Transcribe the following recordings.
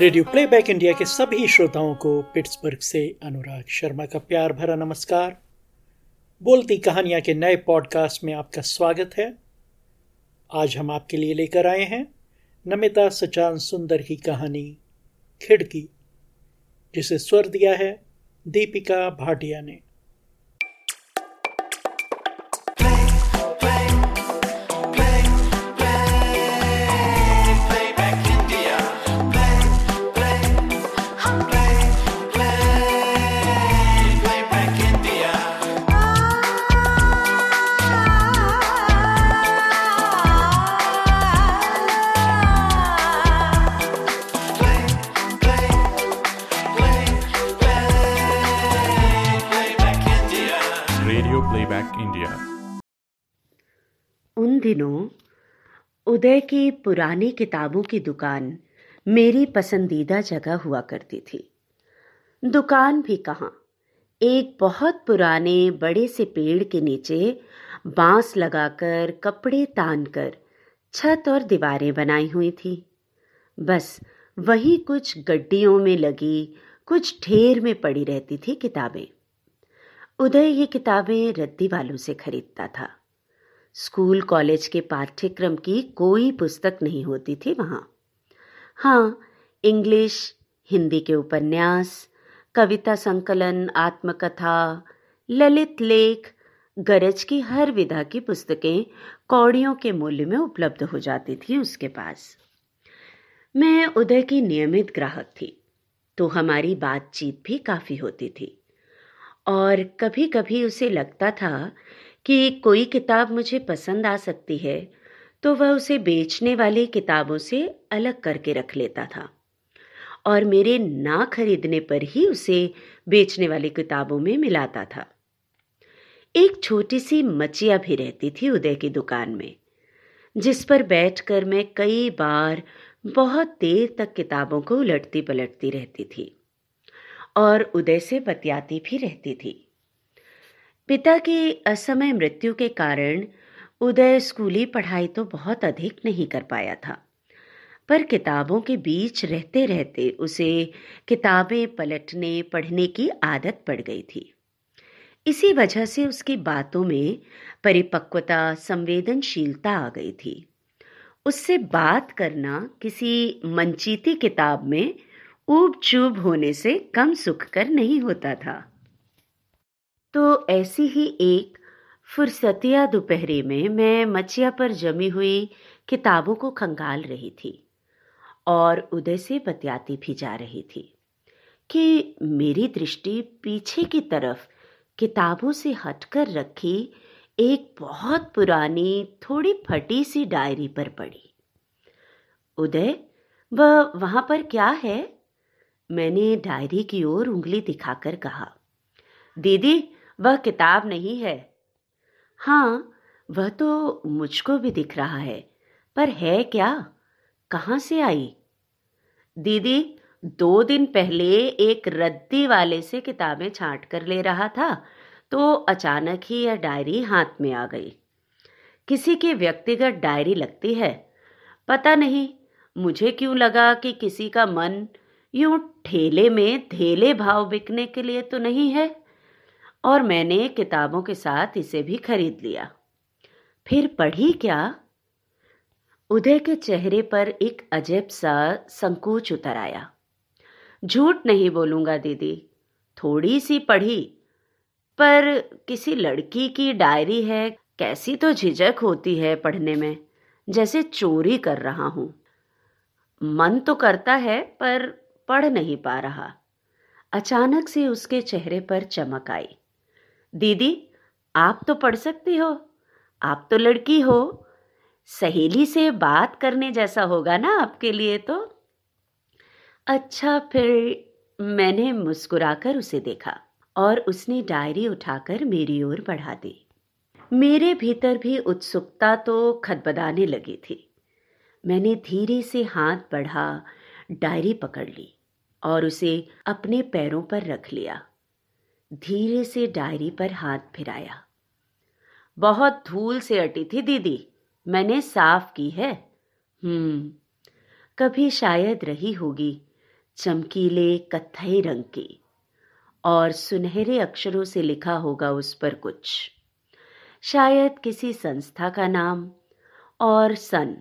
Radio playback India के सभी श्रोताओं को पिट्सबर्ग से अनुराग शर्मा का प्यार भरा नमस्कार। बोलती कहानियाँ के नए पॉडकास्ट में आपका स्वागत है। आज हम आपके लिए लेकर आए हैं नमिता सचान सुंदर की कहानी खिड़की, जिसे स्वर दिया है दीपिका भाटिया ने। दिनों, उदय की पुरानी किताबों की दुकान मेरी पसंदीदा जगह हुआ करती थी। दुकान भी कहाँ? एक बहुत पुराने बड़े से पेड़ के नीचे बाँस लगाकर कपड़े तान कर छत और दीवारें बनाई हुई थी। बस वही कुछ गड्डियों में लगी, कुछ ढेर में पड़ी रहती थी किताबें। उदय ये किताबें रद्दी वालों से खरीदता था। स्कूल कॉलेज के पाठ्यक्रम की कोई पुस्तक नहीं होती थी वहाँ। हाँ इंग्लिश, हिंदी के उपन्यास, कविता संकलन, आत्मकथा, ललित लेख, गरज की हर विधा की पुस्तकें कौड़ियों के मूल्य में उपलब्ध हो जाती थी उसके पास। मैं उदय की नियमित ग्राहक थी तो हमारी बातचीत भी काफ़ी होती थी। और कभी कभी उसे लगता था कि कोई किताब मुझे पसंद आ सकती है तो वह उसे बेचने वाली किताबों से अलग करके रख लेता था। और मेरे ना खरीदने पर ही उसे बेचने वाली किताबों में मिलाता था। एक छोटी सी मचिया भी रहती थी उदय की दुकान में, जिस पर बैठकर मैं कई बार बहुत देर तक किताबों को उलटती पलटती रहती थी और उदय से बतियाती भी रहती थी। पिता की असमय मृत्यु के कारण उदय स्कूली पढ़ाई तो बहुत अधिक नहीं कर पाया था। पर किताबों के बीच रहते रहते उसे किताबें पलटने, पढ़ने की आदत पड़ गई थी। इसी वजह से उसकी बातों में परिपक्वता, संवेदनशीलता आ गई थी। उससे बात करना किसी मनचीती किताब में ऊब चूब होने से कम सुख कर नहीं होता था। तो ऐसी ही एक फुर्सतिया दोपहरी में मैं मचिया पर जमी हुई किताबों को खंगाल रही थी और उदय से बतियाती भी जा रही थी कि मेरी दृष्टि पीछे की तरफ़ किताबों से हटकर रखी एक बहुत पुरानी, थोड़ी फटी सी डायरी पर पड़ी। उदय, वह वहाँ पर क्या है? मैंने डायरी की ओर उंगली दिखाकर कहा, दीदी वह किताब नहीं है। हाँ वह तो मुझको भी दिख रहा है, पर है क्या? कहाँ से आई? दीदी, दो दिन पहले एक रद्दी वाले से किताबें छांट कर ले रहा था तो अचानक ही यह डायरी हाथ में आ गई। किसी की व्यक्तिगत डायरी लगती है। पता नहीं, मुझे क्यों लगा कि किसी का मन यूँ ठेले में धेले भाव बिकने के लिए तो नहीं है? और मैंने किताबों के साथ इसे भी खरीद लिया। फिर पढ़ी क्या? उदय के चेहरे पर एक अजब सा संकोच उतर आया। झूठ नहीं बोलूँगा, दीदी। थोड़ी सी पढ़ी, पर किसी लड़की की डायरी है, कैसी तो झिझक होती है पढ़ने में, जैसे चोरी कर रहा हूँ। मन तो करता है, पर पढ़ नहीं पा रहा। अचानक से उसके चेहरे पर चमक आई। दीदी, आप तो पढ़ सकती हो। आप तो लड़की हो। सहेली से बात करने जैसा होगा ना आपके लिए तो। अच्छा फिर मैंने मुस्कुराकर उसे देखा और उसने डायरी उठाकर मेरी ओर बढ़ा दी। मेरे भीतर भी उत्सुकता तो खदबदाने लगी थी। मैंने धीरे से हाथ बढ़ा, डायरी पकड़ ली और उसे अपने पैरों पर रख लिया। धीरे से डायरी पर हाथ फिराया। बहुत धूल से अटी थी, दीदी। मैंने साफ़ की है। हम्म कभी शायद रही होगी चमकीले कत्थई रंग की। और सुनहरे अक्षरों से लिखा होगा उस पर कुछ। शायद किसी संस्था का नाम और सन,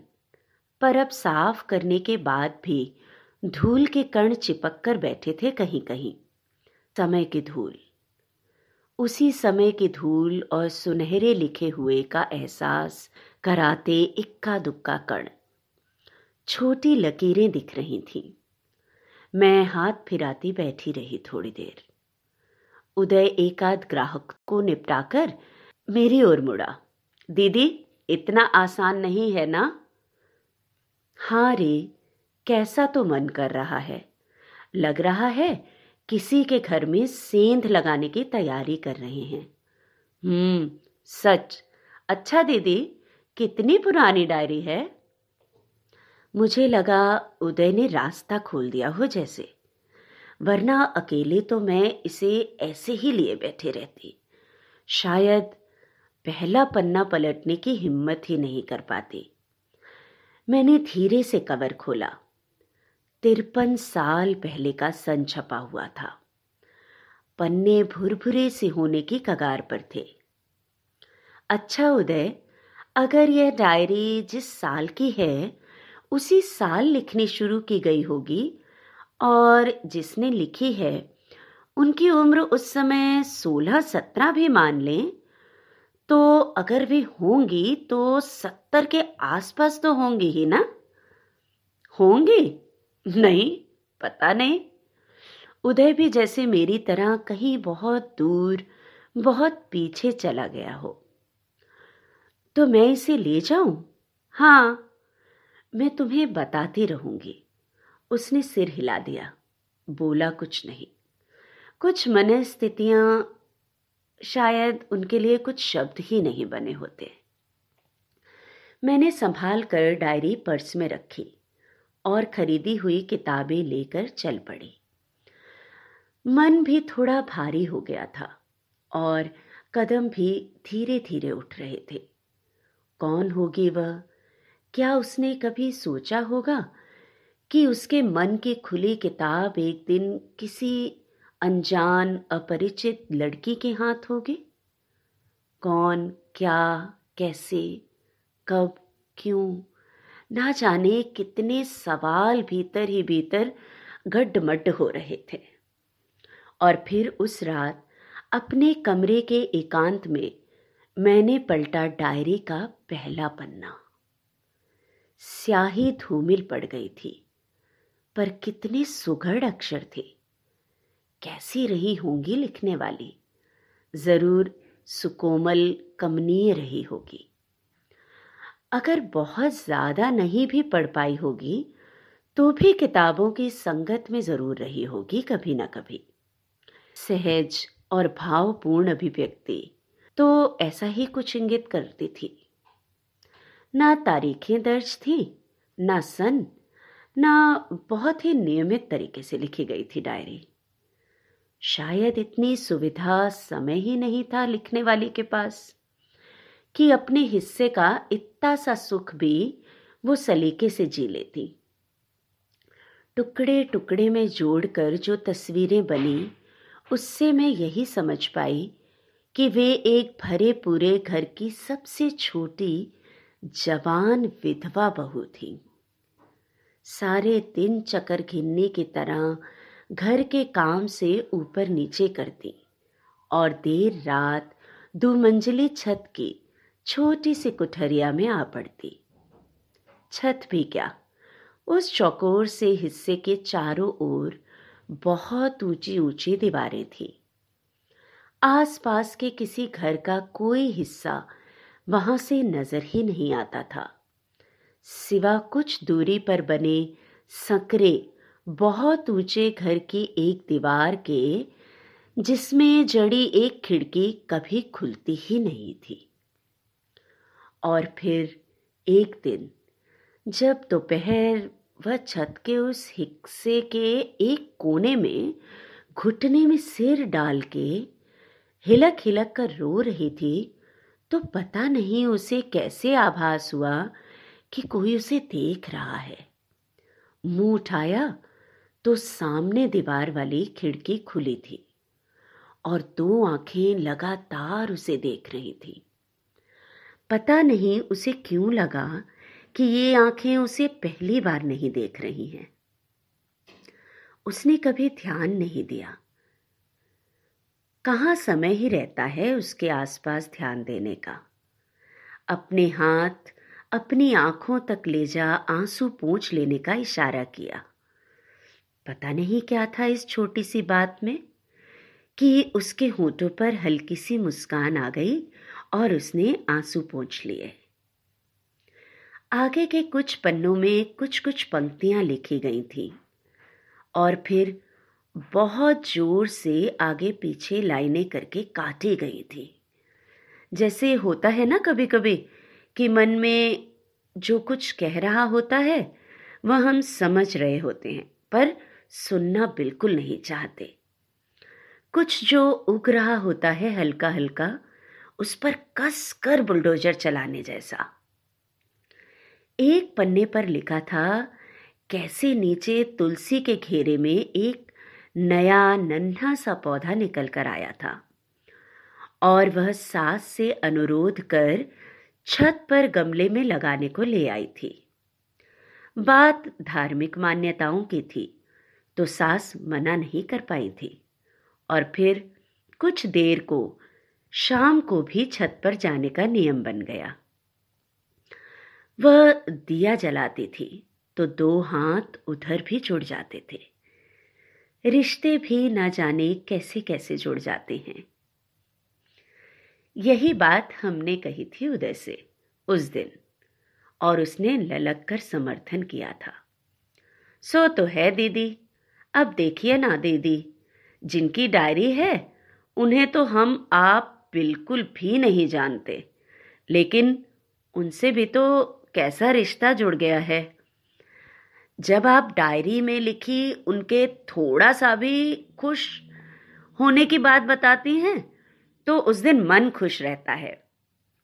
पर अब साफ़ करने के बाद भी धूल के कण चिपक कर बैठे थे कहीं कहीं समय की धूल। उसी समय की धूल और सुनहरे लिखे हुए का एहसास कराते इक्का दुक्का कण। छोटी लकीरें दिख रही थीं। मैं हाथ फिराती बैठी रही थोड़ी देर। उदय एकाध ग्राहक को निपटाकर, मेरी ओर मुड़ा। दीदी, इतना आसान नहीं है ना? हाँ रे, कैसा तो मन कर रहा है। लग रहा है किसी के घर में सेंध लगाने की तैयारी कर रहे हैं। हम्म सच। अच्छा दीदी, कितनी पुरानी डायरी है? मुझे लगा उदय ने रास्ता खोल दिया हो जैसे। वरना अकेले तो मैं इसे ऐसे ही लिए बैठे रहती। शायद पहला पन्ना पलटने की हिम्मत ही नहीं कर पाती। मैंने धीरे से कवर खोला। तिरपन साल पहले का सन छपा हुआ था। पन्ने भुरभुरे से होने की कगार पर थे। अच्छा उदय, अगर यह डायरी जिस साल की है, उसी साल लिखनी शुरू की गई होगी और जिसने लिखी है, उनकी उम्र उस समय सोलह सत्रह भी मान लें तो अगर वे होंगी तो सत्तर के आसपास तो होंगी ही ना? होंगी? नहीं, पता नहीं। उदय भी जैसे मेरी तरह कहीं बहुत दूर, बहुत पीछे चला गया हो। तो मैं इसे ले जाऊँ? हाँ मैं तुम्हें बताती रहूँगी। उसने सिर हिला दिया। बोला कुछ नहीं। कुछ मनस्थितियाँ शायद उनके लिए कुछ शब्द ही नहीं बने होते। मैंने संभाल कर डायरी पर्स में रखी। और खरीदी हुई किताबें लेकर चल पड़ी। मन भी थोड़ा भारी हो गया था और कदम भी धीरे धीरे उठ रहे थे। कौन होगी वह? क्या उसने कभी सोचा होगा कि उसके मन की खुली किताब एक दिन किसी अनजान, अपरिचित लड़की के हाथ होगी? कौन, क्या, कैसे, कब, क्यों ना जाने कितने सवाल भीतर ही भीतर गड्ढमड्ढ हो रहे थे। और फिर उस रात अपने कमरे के एकांत में मैंने पलटा डायरी का पहला पन्ना। स्याही धूमिल पड़ गई थी, पर कितने सुघड़ अक्षर थे। कैसी रही होंगी लिखने वाली? ज़रूर सुकोमल कमनीय रही होगी। अगर बहुत ज़्यादा नहीं भी पढ़ पाई होगी तो भी किताबों की संगत में ज़रूर रही होगी कभी ना कभी। सहज और भावपूर्ण अभिव्यक्ति तो ऐसा ही कुछ इंगित करती थी। ना तारीखें दर्ज थी, ना सन, ना बहुत ही नियमित तरीके से लिखी गई थी डायरी। शायद इतनी सुविधा समय ही नहीं था लिखने वाली के पास। कि अपने हिस्से का इतना सा सुख भी वो सलीके से जी लेती। टुकड़े टुकड़े में जोड़कर जो तस्वीरें बनी, उससे मैं यही समझ पाई कि वे एक भरे पूरे घर की सबसे छोटी जवान विधवा बहू थी। सारे दिन चक्कर घिनने की तरह घर के काम से ऊपर नीचे करती और देर रात दो मंजिली छत की छोटी सी कुठरिया में आ पड़ती। छत भी क्या? उस चौकोर से हिस्से के चारों ओर बहुत ऊँची ऊँची दीवारें थी। आसपास के किसी घर का कोई हिस्सा वहाँ से नज़र ही नहीं आता था। सिवा कुछ दूरी पर बने संकरे, बहुत ऊँचे घर की एक दीवार के, जिसमें जड़ी एक खिड़की कभी खुलती ही नहीं थी। और फिर एक दिन, जब दोपहर वह छत के उस हिस्से के एक कोने में घुटने में सिर डाल के हिलक हिलक कर रो रही थी तो पता नहीं उसे कैसे आभास हुआ कि कोई उसे देख रहा है। मुँह उठाया तो सामने दीवार वाली खिड़की खुली थी और दो आँखें लगातार उसे देख रही थी। पता नहीं उसे क्यों लगा कि ये आँखें उसे पहली बार नहीं देख रही हैं। उसने कभी ध्यान नहीं दिया। कहाँ समय ही रहता है उसके आसपास ध्यान देने का? अपने हाथ, अपनी आँखों तक ले जा आँसू पूछ लेने का इशारा किया। पता नहीं क्या था इस छोटी सी बात में कि उसके होठों पर हल्की सी मुस्कान आ गई और उसने आँसू पोंछ लिए। आगे के कुछ पन्नों में कुछ कुछ पंक्तियाँ लिखी गई थी और फिर बहुत ज़ोर से आगे पीछे लाइनें करके काटी गई थी। जैसे होता है ना कभी कभी कि मन में जो कुछ कह रहा होता है, वह हम समझ रहे होते हैं, पर सुनना बिल्कुल नहीं चाहते। कुछ जो उग रहा होता है हल्का हल्का उस पर कस कर बुलडोजर चलाने जैसा। एक पन्ने पर लिखा था, कैसे नीचे तुलसी के घेरे में एक नया नन्हा सा पौधा निकल कर आया था और वह सास से अनुरोध कर छत पर गमले में लगाने को ले आई थी। बात धार्मिक मान्यताओं की थी तो सास मना नहीं कर पाई थी और फिर कुछ देर को शाम को भी छत पर जाने का नियम बन गया। वह दिया जलाती थी तो दो हाथ उधर भी जुड़ जाते थे। रिश्ते भी न जाने कैसे कैसे जुड़ जाते हैं। यही बात हमने कही थी उदय से, उस दिन, और उसने ललक कर समर्थन किया था। सो तो है दीदी, अब देखिए ना दीदी, जिनकी डायरी है, उन्हें तो हम आप बिल्कुल भी नहीं जानते। लेकिन उनसे भी तो कैसा रिश्ता जुड़ गया है? जब आप डायरी में लिखी, उनके थोड़ा सा भी खुश होने की बात बताती हैं तो उस दिन मन खुश रहता है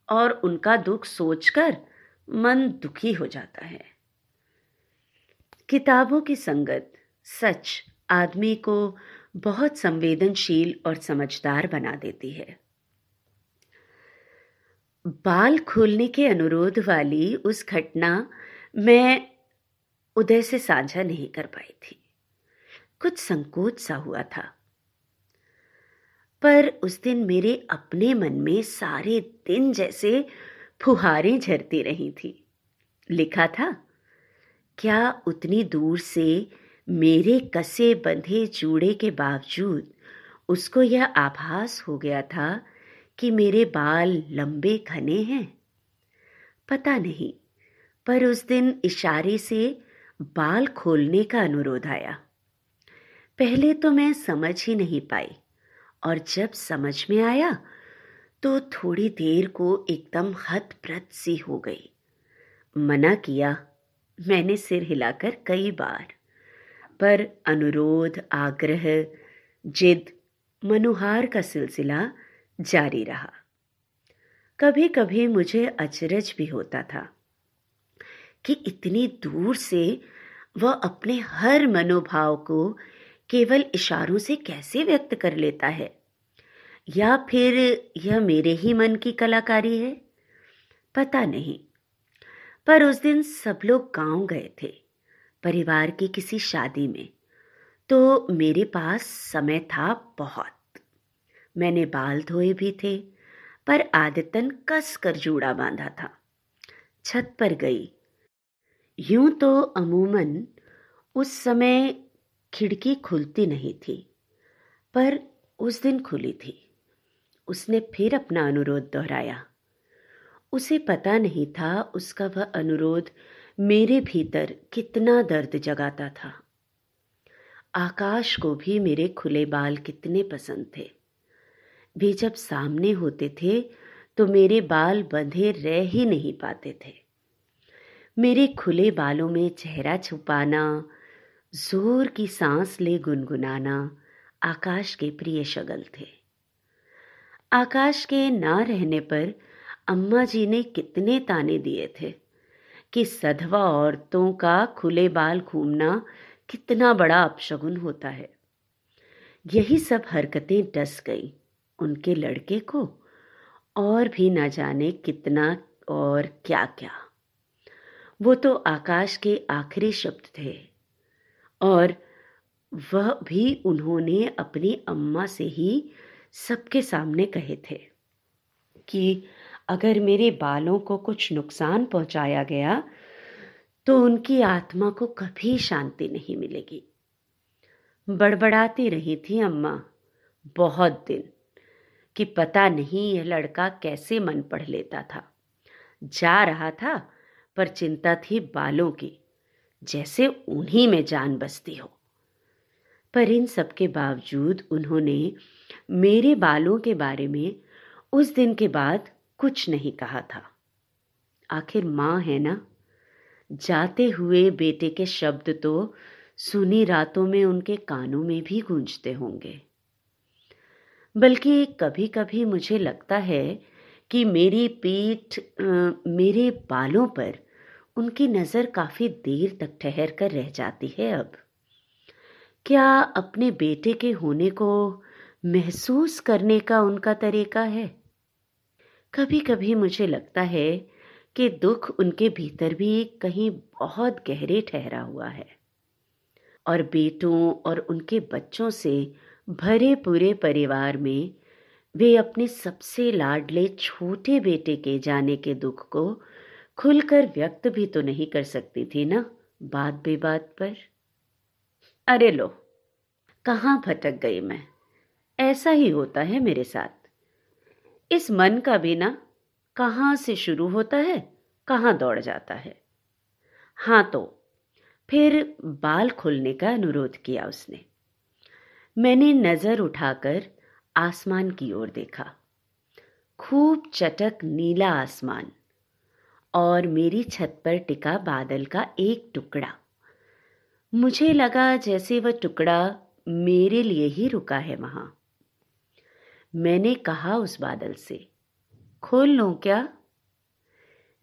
और उनका दुख सोचकर मन दुखी हो जाता है। किताबों की संगत सच आदमी को बहुत संवेदनशील और समझदार बना देती है। बाल खोलने के अनुरोध वाली उस घटना मैं उदय से साझा नहीं कर पाई थी। कुछ संकोच सा हुआ था। पर उस दिन मेरे अपने मन में सारे दिन जैसे फुहारें झरती रही थी। लिखा था, क्या उतनी दूर से मेरे कसे बंधे जूड़े के बावजूद उसको यह आभास हो गया था कि मेरे बाल लंबे घने हैं। पता नहीं, पर उस दिन इशारे से बाल खोलने का अनुरोध आया। पहले तो मैं समझ ही नहीं पाई, और जब समझ में आया तो थोड़ी देर को एकदम हतप्रत सी हो गई। मना किया, मैंने सिर हिलाकर कई बार, पर अनुरोध, आग्रह, जिद, मनुहार का सिलसिला जारी रहा। कभी कभी मुझे अचरज भी होता था कि इतनी दूर से वह अपने हर मनोभाव को केवल इशारों से कैसे व्यक्त कर लेता है? या फिर यह मेरे ही मन की कलाकारी है? पता नहीं। पर उस दिन सब लोग गाँव गए थे, परिवार की किसी शादी में। तो मेरे पास समय था बहुत। मैंने बाल धोए भी थे, पर आदतन कस कर जूड़ा बांधा था। छत पर गई। यूँ तो अमूमन उस समय खिड़की खुलती नहीं थी, पर उस दिन खुली थी। उसने फिर अपना अनुरोध दोहराया। उसे पता नहीं था उसका वह अनुरोध मेरे भीतर कितना दर्द जगाता था। आकाश को भी मेरे खुले बाल कितने पसंद थे। भी जब सामने होते थे तो मेरे बाल बंधे रह ही नहीं पाते थे। मेरे खुले बालों में चेहरा छुपाना, ज़ोर की सांस ले गुनगुनाना आकाश के प्रिय शगल थे। आकाश के ना रहने पर अम्मा जी ने कितने ताने दिए थे कि सधवा औरतों का खुले बाल घूमना कितना बड़ा अपशगुन होता है। यही सब हरकतें डस गई। उनके लड़के को और भी न जाने कितना और क्या क्या वो तो आकाश के आखिरी शब्द थे और वह भी उन्होंने अपनी अम्मा से ही सबके सामने कहे थे कि अगर मेरे बालों को कुछ नुकसान पहुँचाया गया तो उनकी आत्मा को कभी शांति नहीं मिलेगी। बड़बड़ाती रही थी अम्मा बहुत दिन। कि पता नहीं यह लड़का कैसे मन पढ़ लेता था। जा रहा था, पर चिंता थी बालों की। जैसे उन्हीं में जान बसती हो। पर इन सब के बावजूद उन्होंने मेरे बालों के बारे में उस दिन के बाद कुछ नहीं कहा था। आखिर माँ है ना? जाते हुए बेटे के शब्द तो सुनी रातों में उनके कानों में भी गूंजते होंगे। बल्कि कभी कभी मुझे लगता है कि मेरी पीठ मेरे बालों पर उनकी नज़र काफ़ी देर तक ठहर कर रह जाती है अब। क्या अपने बेटे के होने को महसूस करने का उनका तरीका है? कभी कभी मुझे लगता है कि दुख उनके भीतर भी कहीं बहुत गहरे ठहरा हुआ है। और बेटों और उनके बच्चों से भरे पूरे परिवार में वे अपने सबसे लाडले छोटे बेटे के जाने के दुख को खुलकर व्यक्त भी तो नहीं कर सकती थी ना, बात बेबात पर? अरे लो, कहाँ भटक गई मैं? ऐसा ही होता है मेरे साथ। इस मन का बिना कहाँ से शुरू होता है, कहाँ दौड़ जाता है? हाँ तो फिर बाल खोलने का अनुरोध किया उसने। मैंने नज़र उठाकर आसमान की ओर देखा। खूब चटक नीला आसमान और मेरी छत पर टिका बादल का एक टुकड़ा। मुझे लगा जैसे वह टुकड़ा मेरे लिए ही रुका है वहाँ। मैंने कहा उस बादल से, खोल लो क्या?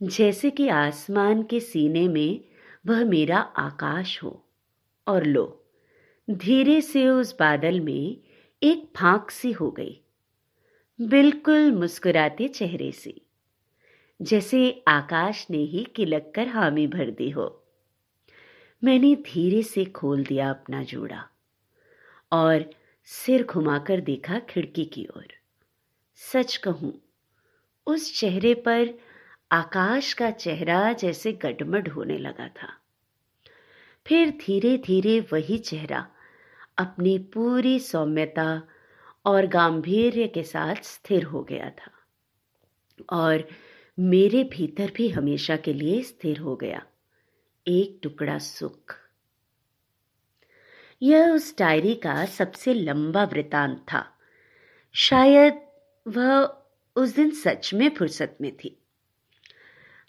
जैसे कि आसमान के सीने में वह मेरा आकाश हो, और लो। धीरे से उस बादल में एक फांक सी हो गई। बिल्कुल मुस्कुराते चेहरे से। जैसे आकाश ने ही किलक कर हामी भर दी हो। मैंने धीरे से खोल दिया अपना जूड़ा और सिर घुमाकर देखा खिड़की की ओर। सच कहूँ, उस चेहरे पर आकाश का चेहरा जैसे गडमड होने लगा था। फिर धीरे धीरे वही चेहरा अपनी पूरी सौम्यता और गांधीर्य के साथ स्थिर हो गया था और मेरे भीतर भी हमेशा के लिए स्थिर हो गया। एक टुकड़ा सुख। यह उस डायरी का सबसे लंबा वृतांत था। शायद वह उस दिन सच में फुर्सत में थी।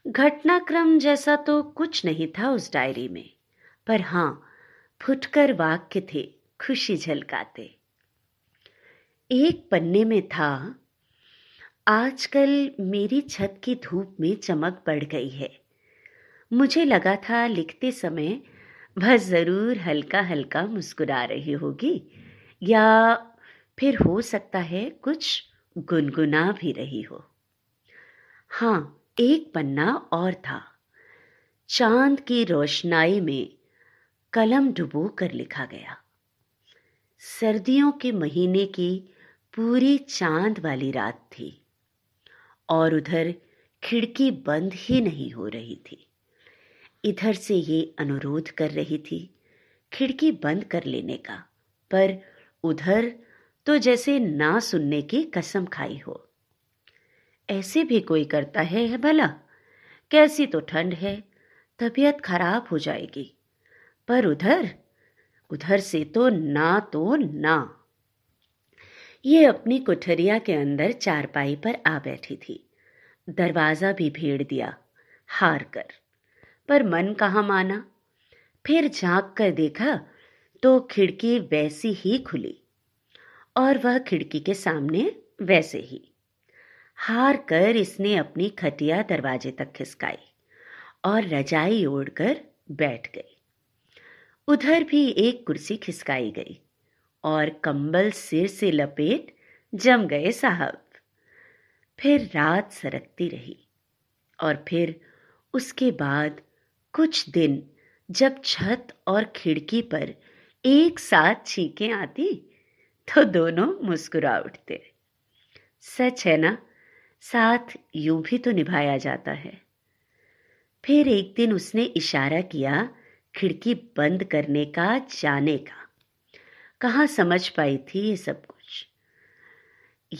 घटनाक्रम जैसा तो कुछ नहीं था उस डायरी में, पर हाँ, फुटकर वाक्य थे। खुशी झलकाते। एक पन्ने में था, आजकल मेरी छत की धूप में चमक बढ़ गई है। मुझे लगा था लिखते समय वह ज़रूर हल्का हल्का मुस्कुरा रही होगी, या फिर हो सकता है कुछ गुनगुना भी रही हो। हाँ एक पन्ना और था। चाँद की रोशनाई में कलम डुबो कर लिखा गया। सर्दियों के महीने की पूरी चाँद वाली रात थी और उधर खिड़की बंद ही नहीं हो रही थी। इधर से ये अनुरोध कर रही थी खिड़की बंद कर लेने का, पर उधर तो जैसे ना सुनने की कसम खाई हो। ऐसे भी कोई करता है भला? कैसी तो ठंड है, तबीयत खराब हो जाएगी, पर उधर उधर से तो ना तो ना। ये अपनी कुठरिया के अंदर चारपाई पर आ बैठी थी। दरवाज़ा भी भेड़ दिया, हार कर। पर मन कहाँ माना? फिर झाँक कर देखा तो खिड़की वैसी ही खुली और वह खिड़की के सामने वैसे ही। हार कर इसने अपनी खटिया दरवाजे तक खिसकाई और रजाई ओढ़कर बैठ गई। उधर भी एक कुर्सी खिसकाई गई और कंबल सिर से लपेट जम गए साहब। फिर रात सरकती रही और फिर उसके बाद कुछ दिन जब छत और खिड़की पर एक साथ छींकें आती तो दोनों मुस्कुरा उठते। सच है ना? साथ यूँ भी तो निभाया जाता है। फिर एक दिन उसने इशारा किया खिड़की बंद करने का, जाने का। कहाँ समझ पाई थी ये सब कुछ?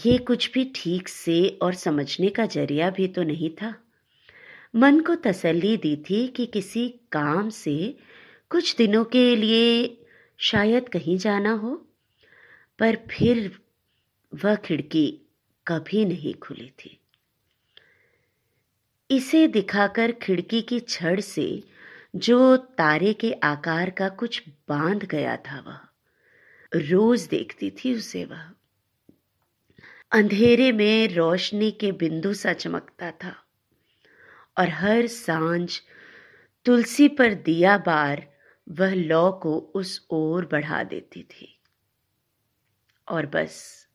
ये कुछ भी ठीक से और समझने का ज़रिया भी तो नहीं था। मन को तसल्ली दी थी कि किसी काम से कुछ दिनों के लिए शायद कहीं जाना हो, पर फिर वह खिड़की कभी नहीं खुली थी। इसे दिखाकर खिड़की की छड़ से जो तारे के आकार का कुछ बाँध गया था वह। रोज देखती थी उसे वह। अंधेरे में रोशनी के बिंदु सा चमकता था। और हर साँझ तुलसी पर दिया बार वह लौ को उस ओर बढ़ा देती थी। और बस,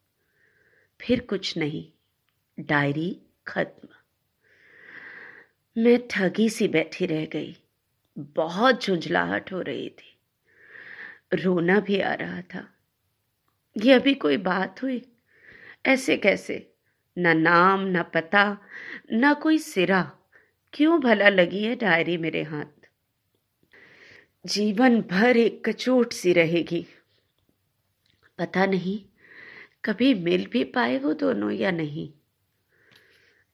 फिर कुछ नहीं, डायरी खत्म। मैं ठगी सी बैठी रह गई। बहुत झुंझलाहट हो रही थी। रोना भी आ रहा था। ये अभी कोई बात हुई? ऐसे कैसे? ना नाम, ना पता, ना कोई सिरा। क्यों भला लगी है डायरी मेरे हाथ? जीवन भर एक कचोट सी रहेगी। पता नहीं, कभी मिल भी पाए वो दोनों या नहीं।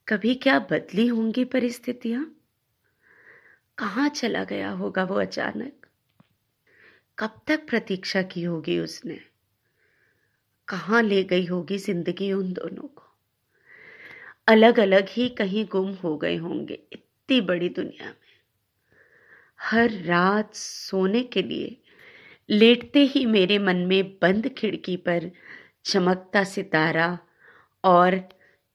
कभी क्या बदली होंगी परिस्थितियाँ? कहाँ चला गया होगा वो अचानक? कब तक प्रतीक्षा की होगी उसने? कहाँ ले गई होगी ज़िंदगी उन दोनों को? अलग अलग ही कहीं गुम हो गए होंगे इतनी बड़ी दुनिया में। हर रात सोने के लिए लेटते ही मेरे मन में बंद खिड़की पर चमकता सितारा और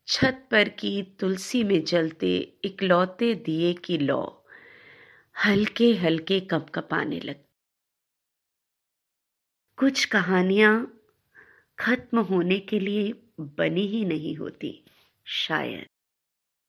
छत पर की तुलसी में जलते इकलौते दिए की लौ। हल्के हल्के कप कपाने लग। कुछ कहानियाँ खत्म होने के लिए बनी ही नहीं होती, शायद।